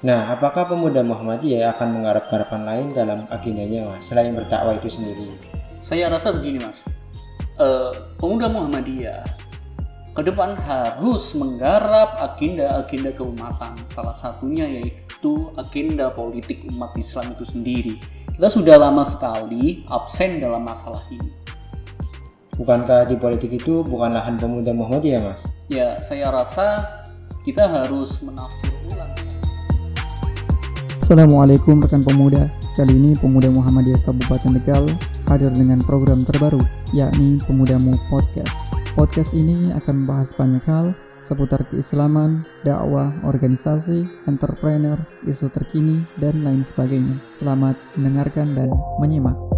Nah, apakah pemuda Muhammadiyah akan menggarap-garapan lain dalam agendanya, Mas, selain berdakwah itu sendiri? Saya rasa begini, Mas. Eh, pemuda Muhammadiyah ke depan harus menggarap agenda-agenda keumatan. Salah satunya yaitu agenda politik umat Islam itu sendiri. Kita sudah lama sekali absen dalam masalah ini. Bukankah di politik itu bukan lahan pemuda Muhammadiyah, Mas? Ya, saya rasa kita harus menafsir. Assalamualaikum rekan pemuda. Kali ini Pemuda Muhammadiyah Kabupaten Tegal hadir dengan program terbaru, yakni Pemudamu Podcast. Podcast ini akan membahas banyak hal seputar keislaman, dakwah, organisasi, entrepreneur, isu terkini, dan lain sebagainya. Selamat mendengarkan dan menyimak.